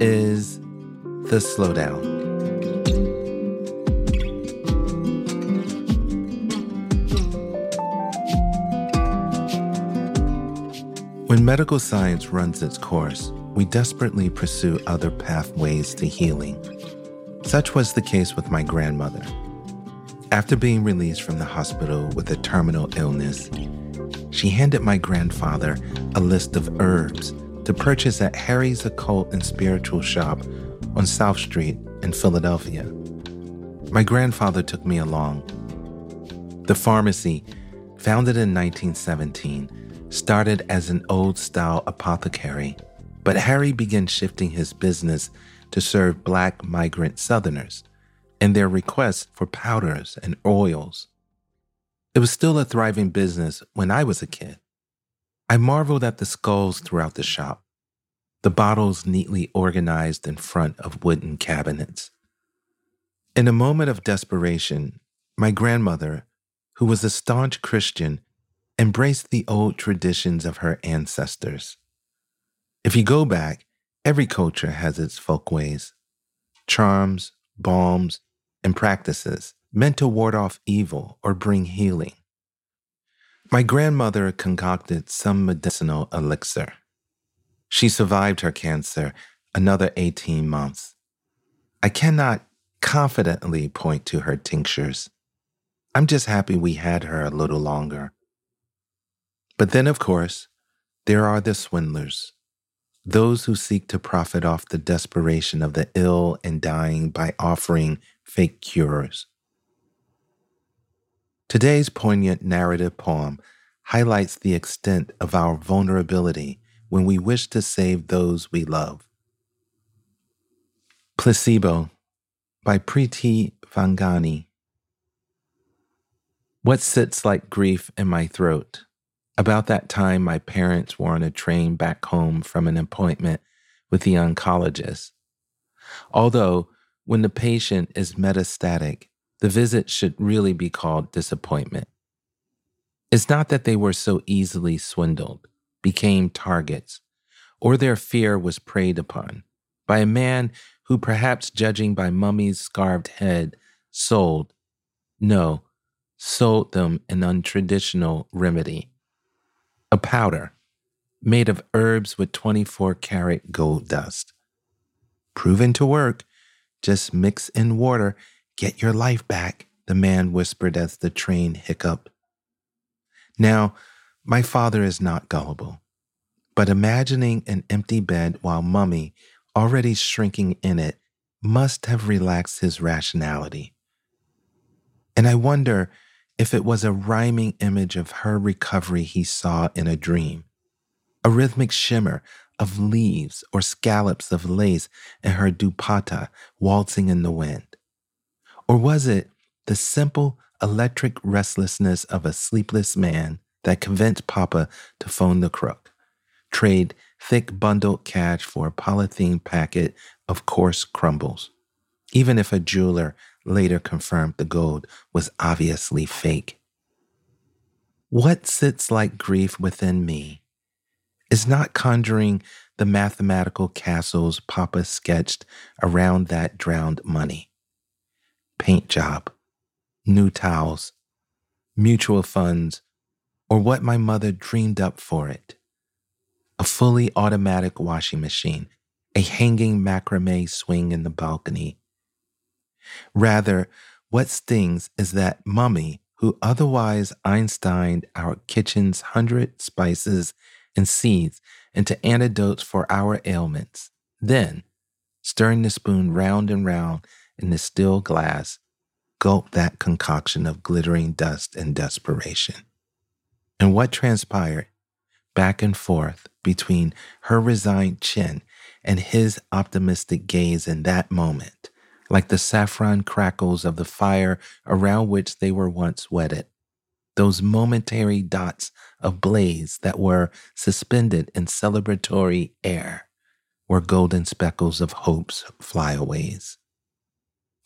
is The Slowdown. When medical science runs its course, we desperately pursue other pathways to healing. Such was the case with my grandmother. After being released from the hospital with a terminal illness, she handed my grandfather a list of herbs to purchase at Harry's Occult and Spiritual Shop on South Street in Philadelphia. My grandfather took me along. The pharmacy, founded in 1917, started as an old style apothecary, but Harry began shifting his business to serve black migrant Southerners and their requests for powders and oils. It was still a thriving business when I was a kid. I marveled at the skulls throughout the shop, the bottles neatly organized in front of wooden cabinets. In a moment of desperation, my grandmother, who was a staunch Christian, embraced the old traditions of her ancestors. If you go back, every culture has its folkways, charms, balms, and practices meant to ward off evil or bring healing. My grandmother concocted some medicinal elixir. She survived her cancer another 18 months. I cannot confidently point to her tinctures. I'm just happy we had her a little longer. But then, of course, there are the swindlers, those who seek to profit off the desperation of the ill and dying by offering fake cures. Today's poignant narrative poem highlights the extent of our vulnerability when we wish to save those we love. Placebo by Preeti Vangani. What sits like grief in my throat? About that time, my parents were on a train back home from an appointment with the oncologist. Although, when the patient is metastatic, the visit should really be called disappointment. It's not that they were so easily swindled, became targets, or their fear was preyed upon by a man who, perhaps judging by Mummy's scarved head, sold, no, sold them an untraditional remedy a powder made of herbs with 24 karat gold dust. Proven to work, just mix in water Get your life back, the man whispered as the train hiccuped. Now, my father is not gullible, but imagining an empty bed while Mummy, already shrinking in it, must have relaxed his rationality. And I wonder if it was a rhyming image of her recovery he saw in a dream, a rhythmic shimmer of leaves or scallops of lace in her dupatta waltzing in the wind. Or was it the simple electric restlessness of a sleepless man that convinced Papa to phone the crook, trade thick bundled cash for a polythene packet of coarse crumbles, even if a jeweler later confirmed the gold was obviously fake? What sits like grief within me is not conjuring the mathematical castles Papa sketched around that drowned money paint job, new towels, mutual funds, or what my mother dreamed up for it. A fully automatic washing machine, a hanging macrame swing in the balcony. Rather, what stings is that mummy who otherwise Einsteined our kitchen's hundred spices and seeds into antidotes for our ailments. Then, stirring the spoon round and round in the still glass, gulped that concoction of glittering dust and desperation. And what transpired back and forth between her resigned chin and his optimistic gaze in that moment, like the saffron crackles of the fire around which they were once wedded. Those momentary dots of blaze that were suspended in celebratory air were golden speckles of hope's flyaways.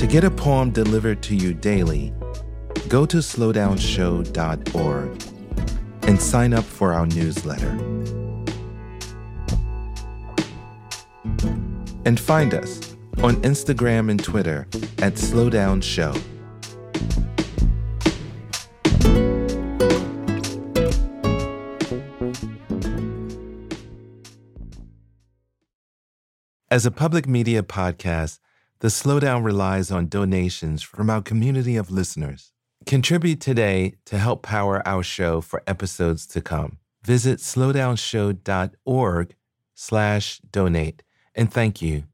To get a poem delivered to you daily, go to slowdownshow.org and sign up for our newsletter. And find us on Instagram and Twitter at Slowdown Show. As a public media podcast, the Slowdown relies on donations from our community of listeners. Contribute today to help power our show for episodes to come. Visit slowdownshow.org slash donate. And thank you